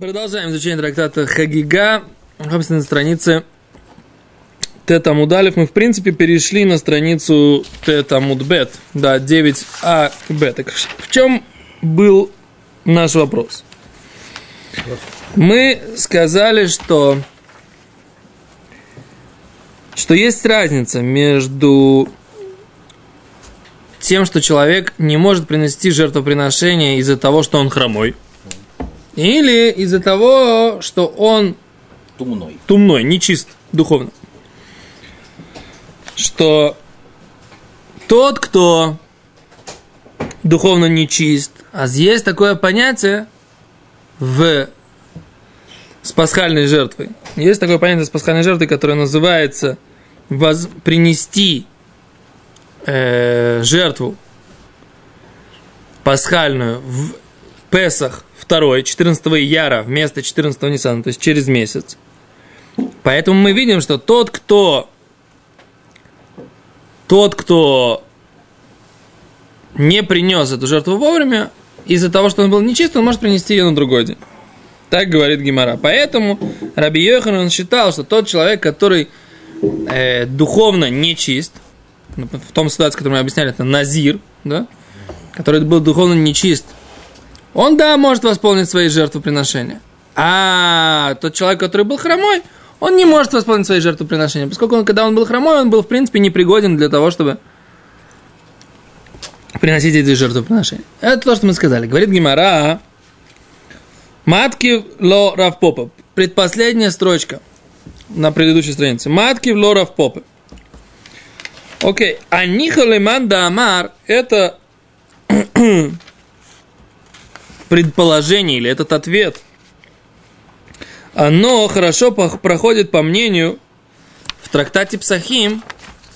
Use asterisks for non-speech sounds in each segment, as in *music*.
Продолжаем изучение трактата Хагига. Находимся на странице Тета Мудалев. Мы, в принципе, перешли на страницу Тета Мудбет. Да, 9а к. Так в чем был наш вопрос? Мы сказали, что, что есть разница между тем, что человек не может принести жертвоприношение из-за того, что он хромой – или из-за того, что он Тумной. тумной, нечист духовно. Что тот, кто духовно нечист, а есть такое понятие в с пасхальной жертвой. Есть такое понятие с пасхальной жертвой, которое называется воз, принести э, жертву пасхальную в Песах второй, 14 Яра вместо 14 Ниссана, то есть через месяц. Поэтому мы видим, что тот, кто тот, кто не принес эту жертву вовремя, из-за того, что он был нечист, он может принести ее на другой день. Так говорит Гимара. Поэтому Раби Йохан он считал, что тот человек, который э, духовно нечист, в том ситуации, которую мы объясняли, это Назир, да, который был духовно нечист, он, да, может восполнить свои жертвоприношения. А тот человек, который был хромой, он не может восполнить свои жертвоприношения, поскольку он, когда он был хромой, он был, в принципе, непригоден для того, чтобы приносить эти жертвоприношения. Это то, что мы сказали. Говорит Гимара, матки ло равпопа. Предпоследняя строчка на предыдущей странице. Матки в ло равпопа. Окей. А нихалеман да амар это предположение или этот ответ, оно хорошо проходит по мнению в трактате Псахим,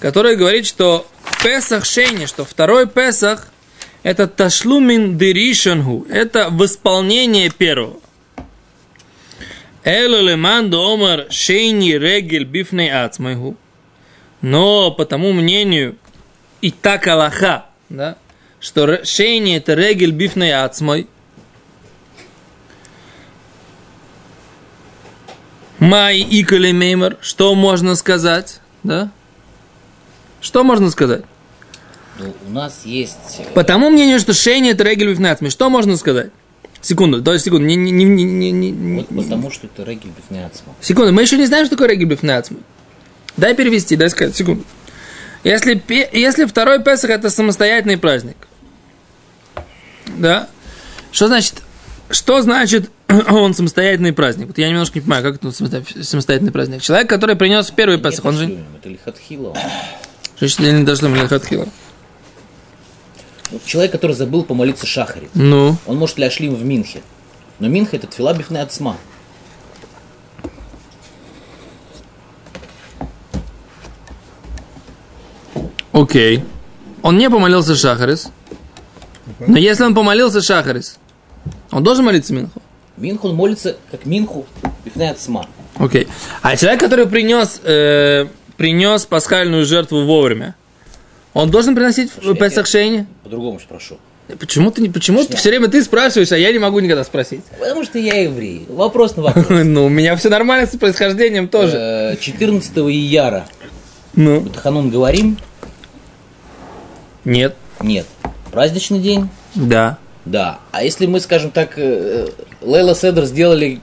который говорит, что Песах Шейни, что второй Песах – это ташлумин деришанху, это восполнение первого. Элулеман омар шейни регель бифней ацмайху. Но по тому мнению, и так Аллаха, да, что шейни это регель бифней ацмой – Май и меймер, что можно сказать? Да? Что можно сказать? Ну, у нас есть... По тому мнению, что шейни это регель бифнацми, что можно сказать? Секунду, то есть секунду, не, не, не, не, не, вот потому что это регель бифнацма. Секунду, мы еще не знаем, что такое регель бифнацма. Дай перевести, дай сказать, секунду. Если, если второй Песах это самостоятельный праздник, да, что значит, что значит *clears throat* он самостоятельный праздник. Вот я немножко не понимаю, как это самостоятельный праздник. Человек, который принес первый Песах, он же... Это лихатхила. Что не быть лихатхила? Человек, который забыл помолиться шахарит. Ну? Он может ляшлим в Минхе. Но Минха это тфила бифне ацма. Окей. Он не помолился Шахарис. Но если он помолился Шахарис, он должен молиться Минху? Минху молится как Минху бифне ацма. Окей. Okay. А человек, который принес, э, принес пасхальную жертву вовремя, он должен приносить в Песах Шейни? По-другому спрошу. Почему ты, почему ты все время ты спрашиваешь, а я не могу никогда спросить? Потому что я еврей. Вопрос на вопрос. *laughs* ну, у меня все нормально с происхождением тоже. 14 э, ияра. Ну. Ханун говорим? Нет. Нет. Праздничный день? Да. Да. А если мы, скажем так, э, Лейла Седер сделали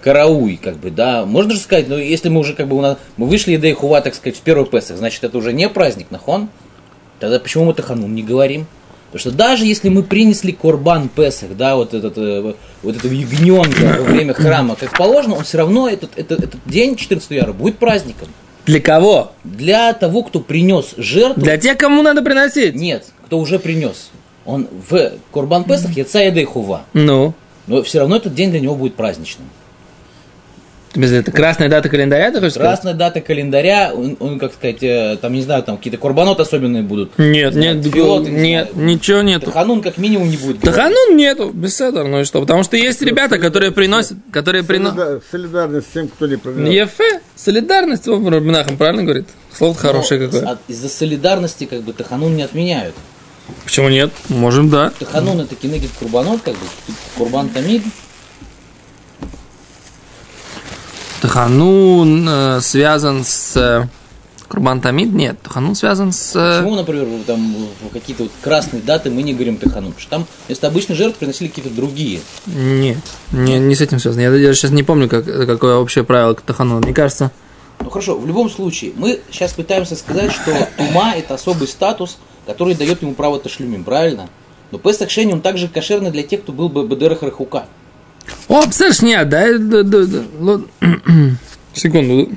карауй, как бы, да, можно же сказать, ну, если мы уже, как бы, у нас, мы вышли из Хува, так сказать, в первый Песах, значит, это уже не праздник, нахон? Тогда почему мы Таханун не говорим? Потому что даже если мы принесли Корбан Песах, да, вот этот, э, вот этого ягненка во время храма, как положено, он все равно, этот, этот, этот день 14 яра будет праздником. Для кого? Для того, кто принес жертву. Для тех, кому надо приносить. Нет, кто уже принес. Он в Курбан Песах Яца Эдей Хува. Ну. Но все равно этот день для него будет праздничным. Это красная дата календаря, ты хочешь Красная сказать? дата календаря, он, он, как сказать, э, там, не знаю, там какие-то курбанот особенные будут. Нет, знаю, нет, фиот, нет, не ничего нету. Таханун как минимум не будет. Таханун нету, без седа, ну и что? Потому что есть ребята, которые приносят, которые приносят... Солидарность с тем, кто не приносит. Ефе, солидарность, Рабинахам правильно говорит? Слово хорошее какое. Из-за солидарности как бы Таханун не отменяют. Почему нет? Можем, да. Таханун это кинегит курбанот, как бы, курбан тамид. Таханун э, связан с э, Курбан Тамид? Нет, Таханун связан с... э, Почему, например, там какие-то вот красные даты мы не говорим Тахану? Потому что там вместо обычной жертвы приносили какие-то другие. Нет, не, не с этим связано. Я даже сейчас не помню, как, какое общее правило к Тахануну. Мне кажется, Ну хорошо, в любом случае, мы сейчас пытаемся сказать, что тума это особый статус, который дает ему право ташлюмим, правильно? Но Песах Шени, он также кошерный для тех, кто был бы Бедерах Рахука. О, представляешь, нет, да, да, да, да, ло- *coughs* секунду.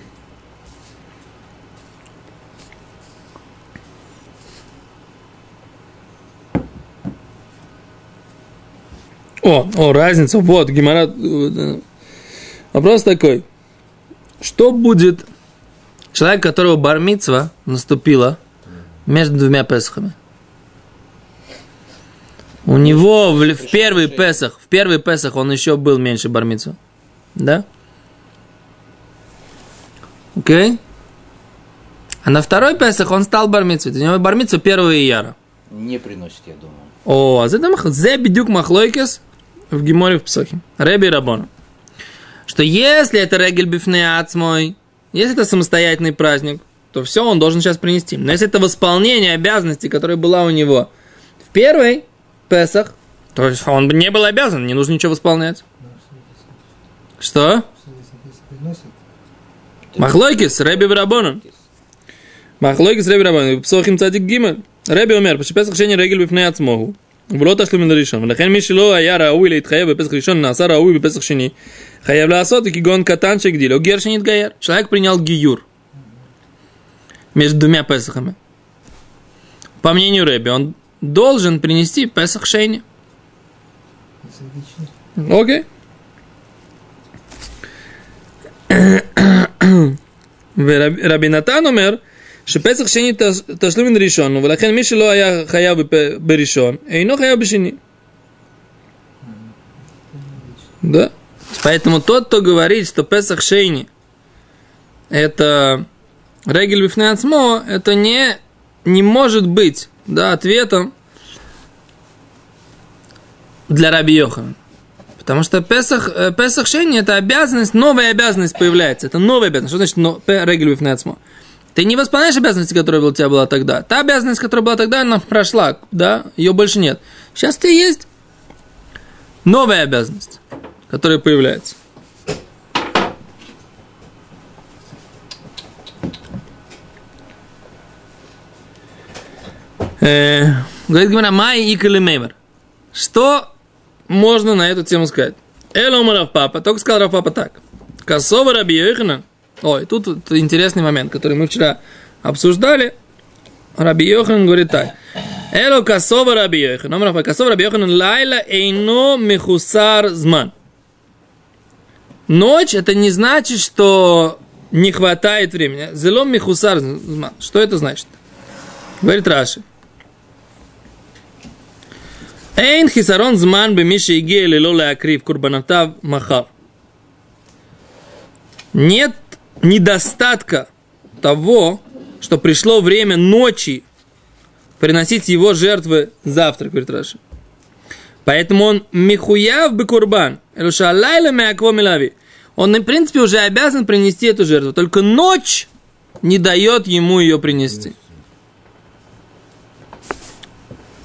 О, о, разница, вот, Гимара. э, Вопрос такой. Что будет человек, которого бармицва наступила между двумя Песахами? У него в, в первый Песах, в первый Песах он еще был меньше бармицва. Да? Окей? А на второй Песах он стал бармицвой. У него бармицва 1 ияра. Не приносит, я думаю. О, а это мах- зе бедюк махлойкес в Геморе в Псохе. Реби Рабона. Что если это регель бифне ацмой, если это самостоятельный праздник, то все он должен сейчас принести. Но если это восполнение обязанности, которая была у него в первый Песах, то есть он не был обязан, не нужно ничего восполнять. Что? Махлойкис, Реби Рабона. מחלוקת רבי רבן, בפסוחים צדיק ג' רבי אומר, שפסח שני רגל בפני עצמו הוא, ולא תשלום מן הראשון, ולכן מי שלא היה ראוי להתחייב בפסח ראשון, נעשה ראוי בפסח שני, חייב לעשות כגון קטן שהגדיל, או גר שנתגייר. человек принял гиюр между двумя Песахами. По мнению Рэби, он должен принести Песах Шейни. Окей. ורבי נתן אומר שפסח שני תש- תשלום ראשון הוא, ולכן מי שלא היה חייב בפ- בראשון אינו חייב בשני. Да. Поэтому тот, кто говорит, что Песах Шейни это Регель Бифнеацмо, это не, не может быть да, ответом для Раби Йохана. Потому что Песах, э, Песах Шейни это обязанность, новая обязанность появляется. Это новая обязанность. Что значит но, Регель Бифнеацмо? Ты не восполняешь обязанности, которая у тебя была тогда. Та обязанность, которая была тогда, она прошла, да, ее больше нет. Сейчас ты есть новая обязанность, которая появляется. Э, Говорит Гимара, май и калимеймер. Что можно на эту тему сказать? Элома Равпапа, только сказал Равпапа так. Косова Раби Йохана. Ой, тут вот интересный момент, который мы вчера обсуждали. Раби Йохан говорит так. Эло косова Раби Йохан. Номер Равпапа. Косова Раби Йохан лайла эйно мехусар зман. Ночь это не значит, что не хватает времени. Зелом мехусар зман. Что это значит? Говорит Раши. Эйн хисарон зман бы миши иге или лола акрив курбанатав махав. Нет недостатка того, что пришло время ночи приносить его жертвы завтра, говорит Раши. Поэтому он михуяв бы курбан, элушалайла мякво милави. Он, в принципе, уже обязан принести эту жертву, только ночь не дает ему ее принести.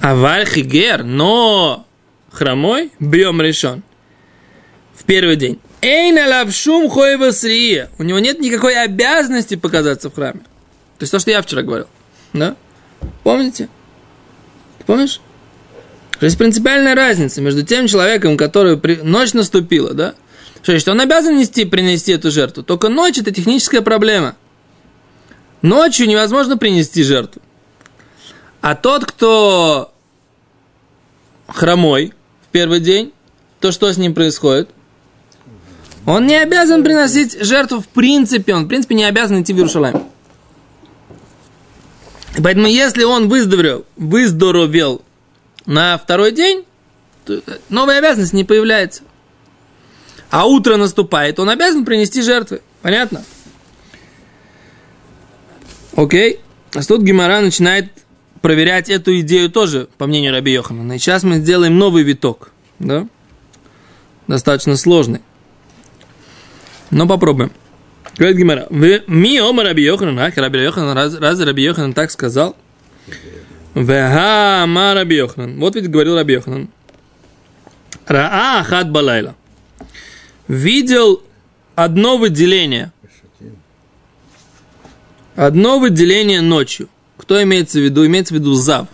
Аваль хигер, но хромой бьем решен. В первый день. Эй, налавшум хойвасрия. У него нет никакой обязанности показаться в храме. То есть то, что я вчера говорил. Да? Помните? Ты помнишь? То есть принципиальная разница между тем человеком, который при... ночь наступила, да? Что, что он обязан нести, принести эту жертву. Только ночь это техническая проблема. Ночью невозможно принести жертву. А тот, кто хромой в первый день, то что с ним происходит? Он не обязан приносить жертву в принципе, он в принципе не обязан идти в Иерусалим. И поэтому если он выздоровел, выздоровел на второй день, новая обязанность не появляется. А утро наступает, он обязан принести жертвы. Понятно? Окей. А тут Гимара начинает проверять эту идею тоже, по мнению Раби Йохана. И сейчас мы сделаем новый виток. Да? Достаточно сложный. Но попробуем. Говорит Гимара, «Вы- ми ома Раби Йоханан, ах, Раби Йоханан, раз, раз Раби Йоханан так сказал, Вега ма Раби Йоханан. Вот ведь говорил Раби Йоханан. Раа хат балайла. Видел одно выделение. Одно выделение ночью. Кто имеется в виду? Имеется в виду Зав.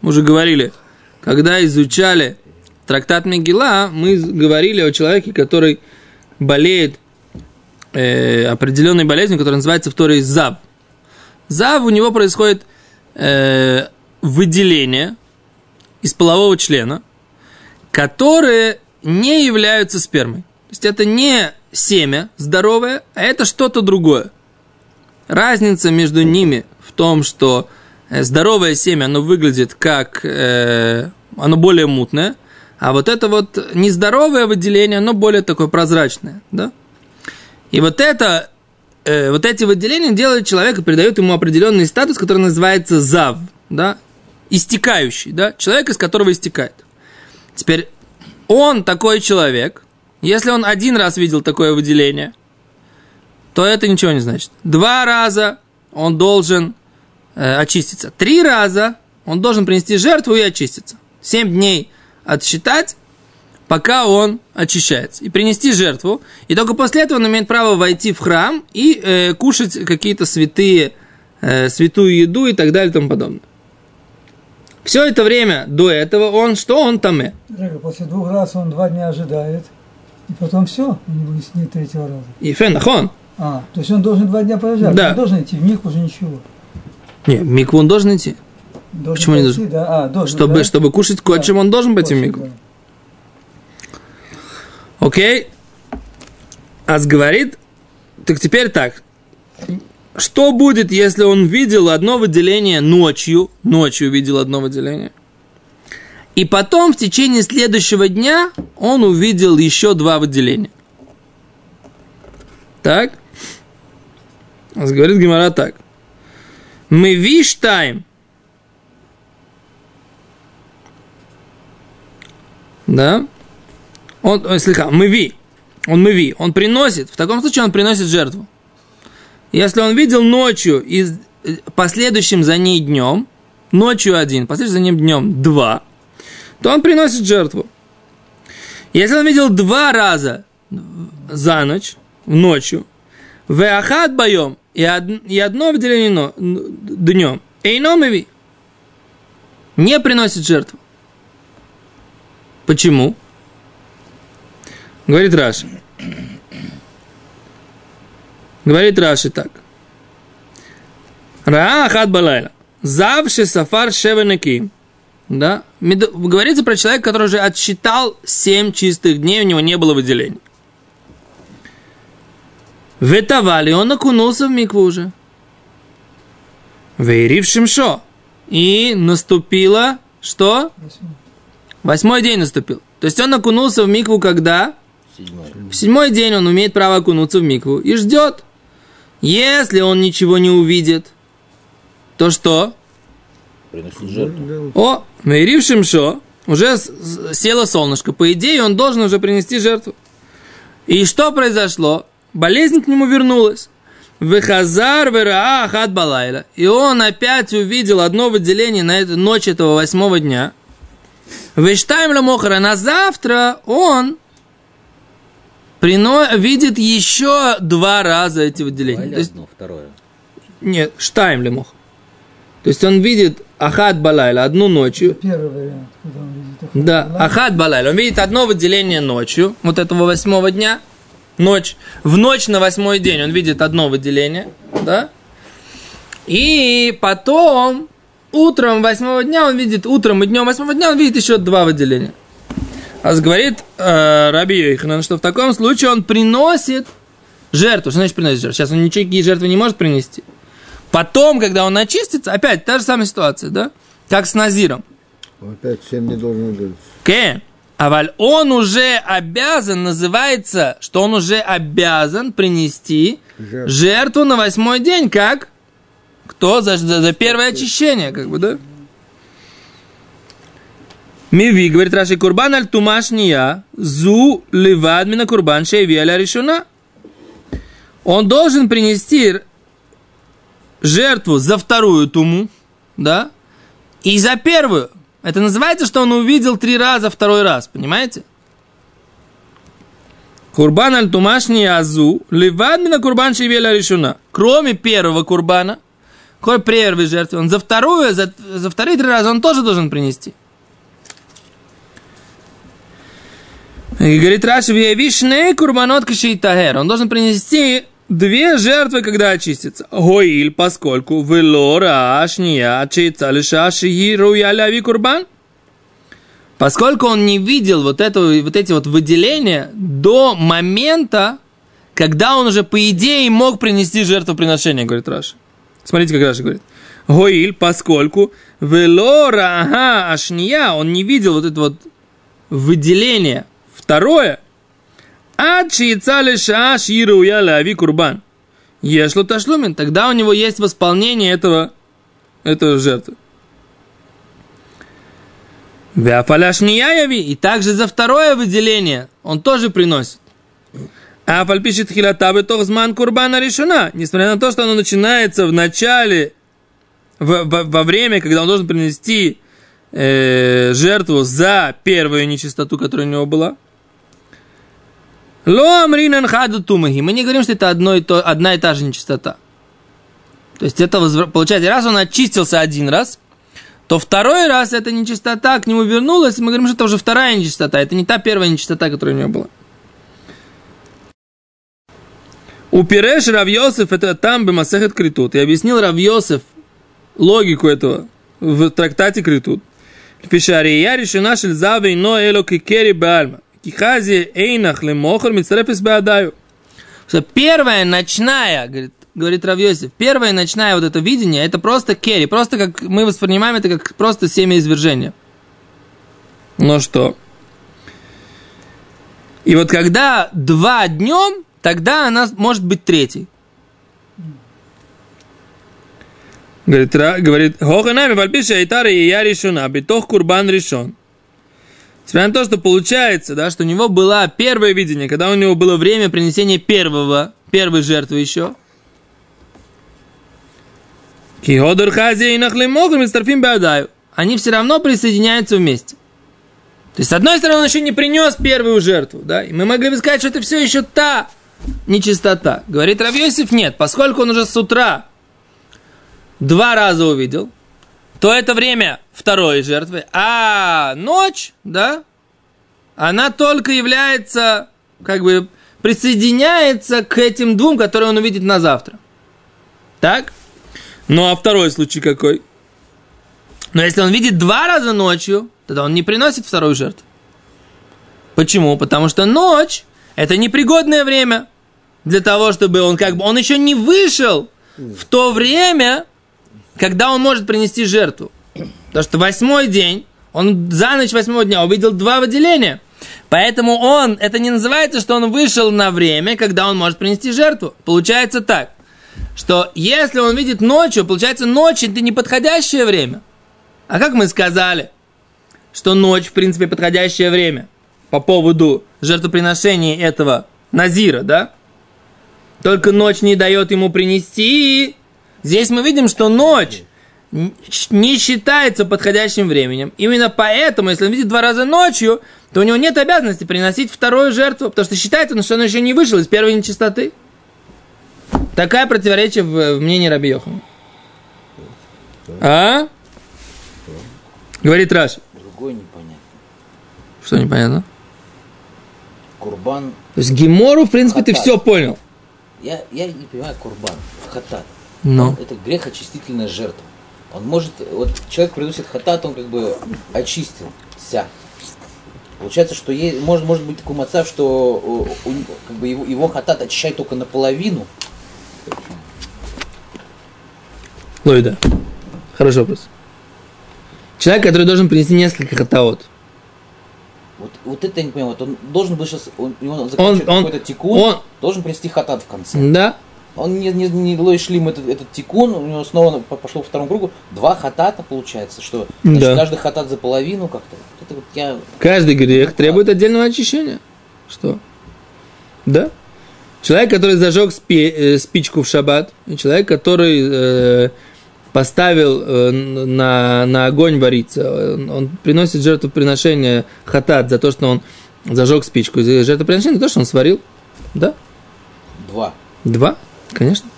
Мы уже говорили, когда изучали трактат Мегила, мы говорили о человеке, который болеет э, определенной болезнью, которая называется в Торе Зав. Зав у него происходит э, выделение из полового члена, которые не являются спермой. То есть это не семя здоровое, а это что-то другое. Разница между ними в том, что э, здоровое семя, оно выглядит как, э, оно более мутное, а вот это вот нездоровое выделение, оно более такое прозрачное, да? И вот это, э, вот эти выделения делают человека, придают ему определенный статус, который называется зав, да? Истекающий, да? Человек, из которого истекает. Теперь он такой человек, если он один раз видел такое выделение, то это ничего не значит. Два раза он должен э, очиститься. Три раза он должен принести жертву и очиститься. Семь дней отсчитать, пока он очищается. И принести жертву. И только после этого он имеет право войти в храм и э, кушать какие-то святые, э, святую еду и так далее и тому подобное. Все это время до этого он что? Он там. Рега, после двух раз он два дня ожидает, и потом все, у него нет третьего раза. И фен, нахон. А, то есть он должен два дня подождать, Да. он должен идти, в них уже ничего. Не, микву он должен идти. Должен Почему не пойти, должен? Да? А, должен, Чтобы, да? чтобы кушать котчем, он должен пойти в микву. да. Окей? Ас говорит, так теперь так. Что будет, если он видел одно выделение ночью, ночью видел одно выделение, и потом в течение следующего дня он увидел еще два выделения? Так? Говорит Гимара так. Мы виштаем. Да? Он, ой, слегка, мыви. Он мыви. Он приносит. В таком случае он приносит жертву. Если он видел ночью и э, последующим за ней днем, ночью один, последующим за ним днем два, то он приносит жертву. Если он видел два раза за ночь, ночью, веахат боем, и, од- и одно выделение но- н- днем, эйномеви, не приносит жертву. Почему? Говорит Раши. Говорит Раши так. Раа хат балайла. Завше сафар шевенеки. Да? Говорится про человека, который уже отсчитал 7 чистых дней, у него не было выделений. Ветавали, он окунулся в микву уже. Вейрив шимшо. И наступило что? Восьмой. Восьмой день наступил. То есть он окунулся в микву когда? Седьмой. В седьмой день он умеет право окунуться в микву и ждет. Если он ничего не увидит, то что? Приносит жертву. О, Мейрив Шимшо, уже село солнышко. По идее, он должен уже принести жертву. И что произошло? Болезнь к нему вернулась. Вехазар вераа ахат балайла. И он опять увидел одно выделение на эту ночь этого восьмого дня. Вештайм ламохара. На завтра он прино... видит еще два раза эти выделения. То есть одно, второе. нет, штайм лемох. То есть он видит Ахат Балайла одну ночью. Первый вариант, когда он видит Ахат Да, Балайла. Ахат Балайла. Он видит одно выделение ночью, вот этого восьмого дня. Ночь. В ночь на восьмой день он видит одно выделение. Да? И потом, утром восьмого дня он видит, утром и днем восьмого дня он видит еще два выделения. А говорит э, Раби Йоханан, что в таком случае он приносит жертву. Что значит приносит жертву? Сейчас он никакие жертвы не может принести. Потом, когда он очистится, опять та же самая ситуация, да? Как с Назиром. Опять всем не должен быть. Кен. А валь он уже обязан, называется, что он уже обязан принести Жертву. жертву на восьмой день, как? Кто? За, за, за первое очищение, как бы, да? Миви, говорит Раши, курбан аль тумашния, зу ливад мина курбан шейви аля решуна. он должен принести жертву за вторую туму, да, и за первую. Это называется, что он увидел три раза второй раз, понимаете? Курбан аль тумашни азу, ливад на курбан шивеля решена. Кроме первого курбана, кроме первой жертвы, он за вторую, за, за вторые три раза он тоже должен принести. И говорит Раши, вишне курбанот кашейтахер. Он должен принести две жертвы, когда очистится. Гоиль, поскольку велора ашния чейца лишаши руяляви курбан. Поскольку он не видел вот, это, вот эти вот выделения до момента, когда он уже, по идее, мог принести жертвоприношение, говорит Раши. Смотрите, как Раши говорит. Гоиль, поскольку велора ага ашния, он не видел вот это вот выделение. Второе, а чиецали шаш ируя лави курбан. Ешло ташлумин, тогда у него есть восполнение этого, этого жертвы. Вяфаляшнияяви, и также за второе выделение он тоже приносит. А пишет хилатабы тохзман курбана решена, несмотря на то, что оно начинается в начале, в, в, во время, когда он должен принести э, жертву за первую нечистоту, которая у него была. Ло амринан хаду тумахи. Мы не говорим, что это одно и то, одна и та же нечистота. То есть это получается, раз он очистился один раз, то второй раз эта нечистота к нему вернулась, и мы говорим, что это уже вторая нечистота, это не та первая нечистота, которая у него была. У Пиреш Равьосиф это там бы Масехет Критут. И объяснил Равьосиф логику этого в трактате Критут. Фишари я решена шельзавы но эло кикери бальма. Кихази эйнах лемохар мицарефис беадаю. Что первая ночная, говорит, говорит Равьосиф, первая ночная вот это видение, это просто керри, просто как мы воспринимаем это как просто семя извержения. Ну что? И вот когда два днем, тогда она может быть третьей. Говорит, говорит, Хоханами Вальпиша Айтара и я решена, битох курбан решен. Несмотря на то, что получается, да, что у него было первое видение, когда у него было время принесения первого, первой жертвы еще. Киодор хази и нахлемогр мистарфим беадаю. Они все равно присоединяются вместе. То есть, с одной стороны, он еще не принес первую жертву, да, и мы могли бы сказать, что это все еще та нечистота. Говорит Равьосиф, нет, поскольку он уже с утра два раза увидел, то это время второй жертвы. А ночь, да, она только является, как бы, присоединяется к этим двум, которые он увидит на завтра. Так? Ну а второй случай какой? Но если он видит два раза ночью, тогда он не приносит вторую жертву. Почему? Потому что ночь – это непригодное время для того, чтобы он как бы... Он еще не вышел в то время, когда он может принести жертву. Потому что восьмой день, он за ночь восьмого дня увидел два выделения. Поэтому он, это не называется, что он вышел на время, когда он может принести жертву. Получается так, что если он видит ночью, получается ночь это неподходящее время. А как мы сказали, что ночь, в принципе, подходящее время по поводу жертвоприношения этого Назира, да? Только ночь не дает ему принести. Здесь мы видим, что ночь не считается подходящим временем. Именно поэтому, если он видит два раза ночью, то у него нет обязанности приносить вторую жертву, потому что считается, что он еще не вышел из первой нечистоты. Такая противоречие в, в мнении Раби Йохана. А? Говорит Раш. Другой непонятно. Что непонятно? Курбан. То есть Гемору, в принципе, Хатат. ты все понял. Я, я не понимаю курбан. Хатат. Но. Это грехочистительная жертва. Он может, вот человек приносит хатат, он как бы очистился. Получается, что есть, может, может быть такой мацав, что у, как бы его, его хатат очищает только наполовину. Лойда. Хороший вопрос. Человек, который должен принести несколько хатаот. Вот, вот это я не понимаю. Вот он должен был сейчас, он, он заканчивает он- какой-то тикун, он- должен принести хатат в конце. Да? Он не, не, не лой шлим этот, этот тикун, у него снова по- пошло по второму кругу. Два хатата получается, что значит, Да. каждый хатат за половину как-то. Это вот я Каждый грех требует отдельного очищения. Что? Да? Человек, который зажег спи- э, спичку в шаббат, и человек, который э, поставил э, на, на огонь вариться, он, он приносит жертвоприношение хатат за то, что он зажег спичку. Жертвоприношение за то, что он сварил. Да? Два. Два, конечно.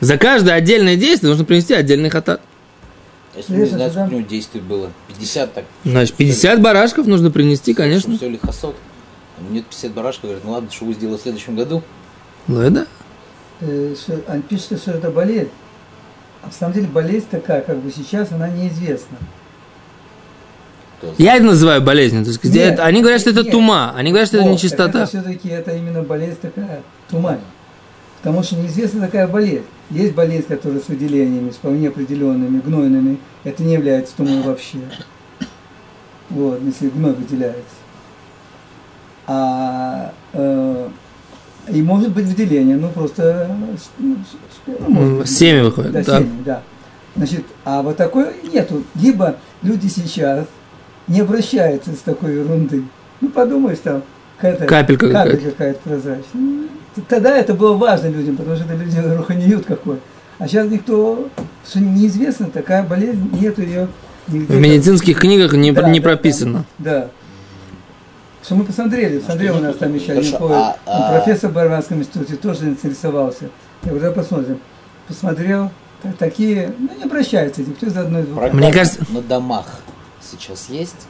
За каждое отдельное действие нужно принести отдельный хатат. Если не знаю, сколько у него действий было. 50 так. Значит, 50 барашков нужно принести, конечно. Все ли хасот? У него нет 50 барашков, говорит, ну ладно, что вы сделали в следующем году? Ну. Э, что- Он пишет, что это болезнь. А в самом деле болезнь такая, как бы сейчас она неизвестна. Я это называю болезнью. То есть, где Нет, это- они говорят, что это нет. тума. Они говорят, что это О, нечистота. Это все-таки это именно болезнь такая, тумань. Потому что неизвестна такая болезнь. Есть болезнь, которая с выделениями, с вполне определенными, гнойными. Это не является тумой вообще. Вот, если гной выделяется. А, э, и может быть выделение, ну просто с- ну, может Семя выходит, Да, да. семя, да. Значит, а вот такой нету. Либо люди сейчас не обращаются с такой ерундой. Ну, подумаешь, там какая-то Капелька капля какая-то. какая-то прозрачная. Тогда это было важно людям, потому что это люди руханиют какой. А сейчас никто, что неизвестно, такая болезнь, нету ее нигде. В медицинских книгах не, Да, не да, прописано. Да. да. Что мы посмотрели, смотрели у нас там еще один а- а- профессор в Барванском институте тоже интересовался. Я говорю, давай посмотрим. Посмотрел, та- такие, ну не обращаются эти, кто из одной Мне кажется- на домах сейчас есть?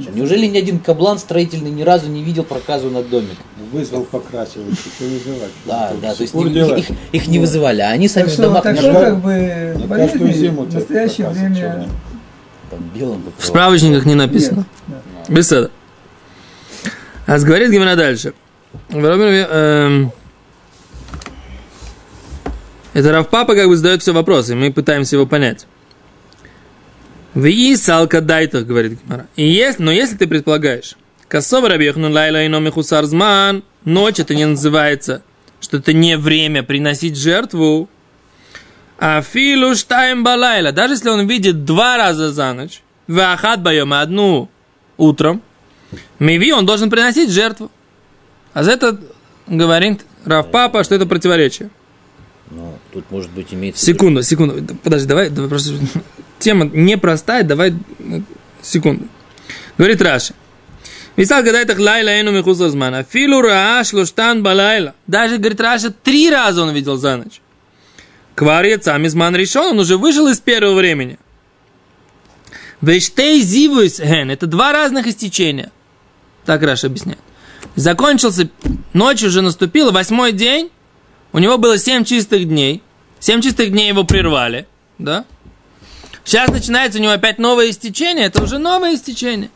Что, Неужели ни один каблан строительный ни разу не видел проказу на домик? Вызвал, покрасил, что вызывать. Да, да, то есть их, их- их не вызывали, а они сами Так в домах так не что, как бы болезни каждую зиму в настоящее время там белым В справочниках не написано. нет. да. Беседа. А говорит Гимна дальше. Вроде, эм, Это Равпапа как бы задает все вопросы, и мы пытаемся его понять. Ви салка дайтах, говорит Гимара. И есть, но если ты предполагаешь, косова рабьехну лайла и номихусар зман, ночь это не называется, что это не время приносить жертву, а филу штайм балайла, даже если он видит два раза за ночь, вахат байом и одну утром, Миви, он должен приносить жертву. А за это говорит Рав Папа, что это противоречие. Но тут, может быть, имеется... в Секунду, секунду. Подожди, давай, давай просто... Тема непростая, давай э, секунду. Говорит Раши. ואי סלקא דעתך לילה אינו מחוסר זמן. אפילו ראה שלושתן בלילה. Даже, говорит Раши, три раза он видел за ночь. כבר יצא מזמן ראשון, он уже вышел из первого времени. ושתי זיבות הן. Это два разных истечения. Так Раши объясняет. Закончился, ночь уже наступила, восьмой день. У него было семь чистых дней. Семь чистых дней его прервали. Да? Сейчас начинается у него опять новое истечение. Это уже новое истечение.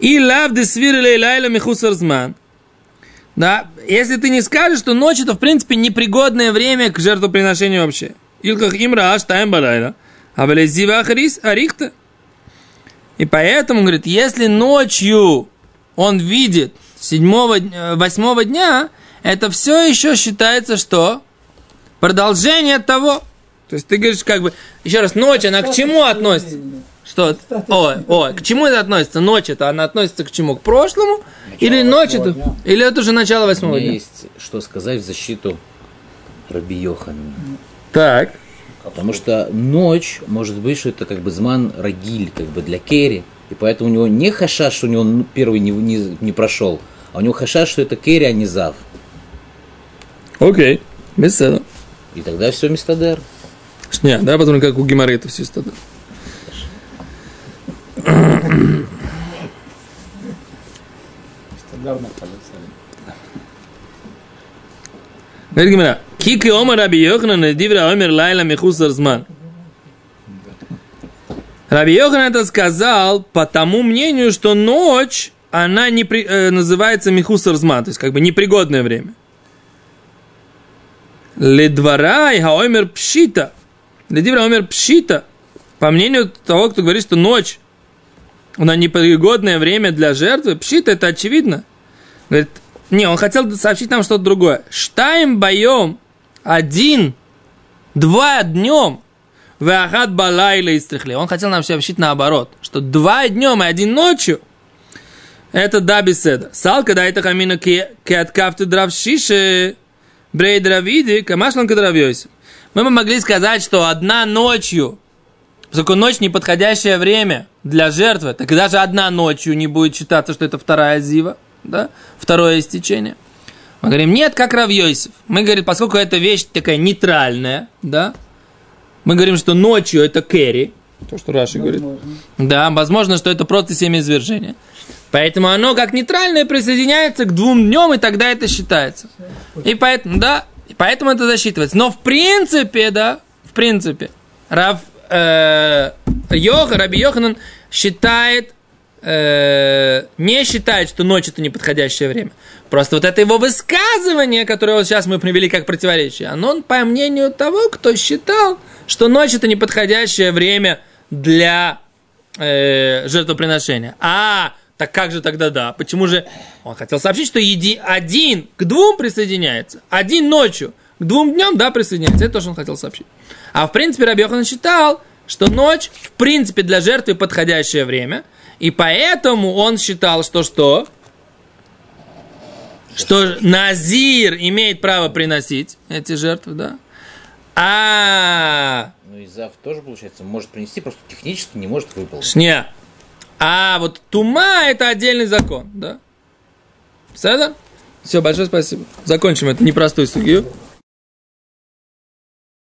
И лав десвирили лайла михусарзман. Да, если ты не скажешь, что ночь это, в принципе, непригодное время к жертвоприношению вообще. Илках имра аш тайм балайла. А ахрис арихта. И поэтому, говорит, если ночью он видит седьмого, э, восьмого дня, это все еще считается что? Продолжение того. То есть ты говоришь, как бы, еще раз, ночь, она к чему относится? Что? Ой, ой, к чему это относится? Ночь это, она относится к чему? К прошлому? или ночь это? дня. Или это уже начало У восьмого меня дня? есть что сказать в защиту Раби Йохана. Так. Потому что ночь, может быть, что это как бы зман рагиль, как бы для керри. И поэтому у него не хашаш, что у него первый не, не, не прошел, а у него хашаш, что это керри, а не зав. Окей. Без этого. И тогда все мистадер. Не, да, посмотрим, как у Гимары это все стадо. Стандартная позиция. Говорит Гимара. Кики омар Раби Йоханан дивра омер лайла михусар зман. Раби Йохан это сказал по тому мнению, что ночь, она не при- э, называется михусар зман, то есть как бы непригодное время. Ледварай хаомер пшита. Ледивра омер пшита. По мнению того, кто говорит, что ночь, она непригодное время для жертвы, пшита это очевидно. Говорит, не, он хотел сообщить нам что-то другое. Штайм боем один, два днем, вахат балайла истрихли. Он хотел нам сообщить наоборот, что два днем и один ночью, Это да, беседа. Салка, да, это хамина кеаткафты драв шиши, брей дравиди, камашланка дравьёйся. Мы бы могли сказать, что одна ночью, поскольку ночь неподходящее время для жертвы, так даже одна ночью не будет считаться, что это вторая зива, да, второе истечение. Мы говорим, нет, как Равьёйсев. Мы говорим, поскольку эта вещь такая нейтральная, да, мы говорим, что ночью это кэри, то, что Раши говорит. Возможно. Да, возможно, что это просто семяизвержение. Поэтому оно как нейтральное присоединяется к двум днем, и тогда это считается. И поэтому, да, поэтому это засчитывается. Но в принципе, да, в принципе, Рав э, Йох, Раби Йоханан считает, э, не считает, что ночь это неподходящее время. Просто вот это его высказывание, которое вот сейчас мы привели как противоречие, оно по мнению того, кто считал, что ночь это неподходящее время для э, жертвоприношения. А, так как же тогда да? Почему же он хотел сообщить, что еди, один к двум присоединяется, один ночью к двум днем, да, присоединяется. Это то, что он хотел сообщить. А в принципе Раби Йохан считал, что ночь в принципе для жертвы подходящее время, и поэтому он считал, что что? Что Назир имеет право приносить эти жертвы, да? А Ну и Зав тоже, получается, может принести, просто технически не может выполнить. Шня. А вот тума это отдельный закон, да? Все, Все, большое спасибо. Закончим эту непростую судью.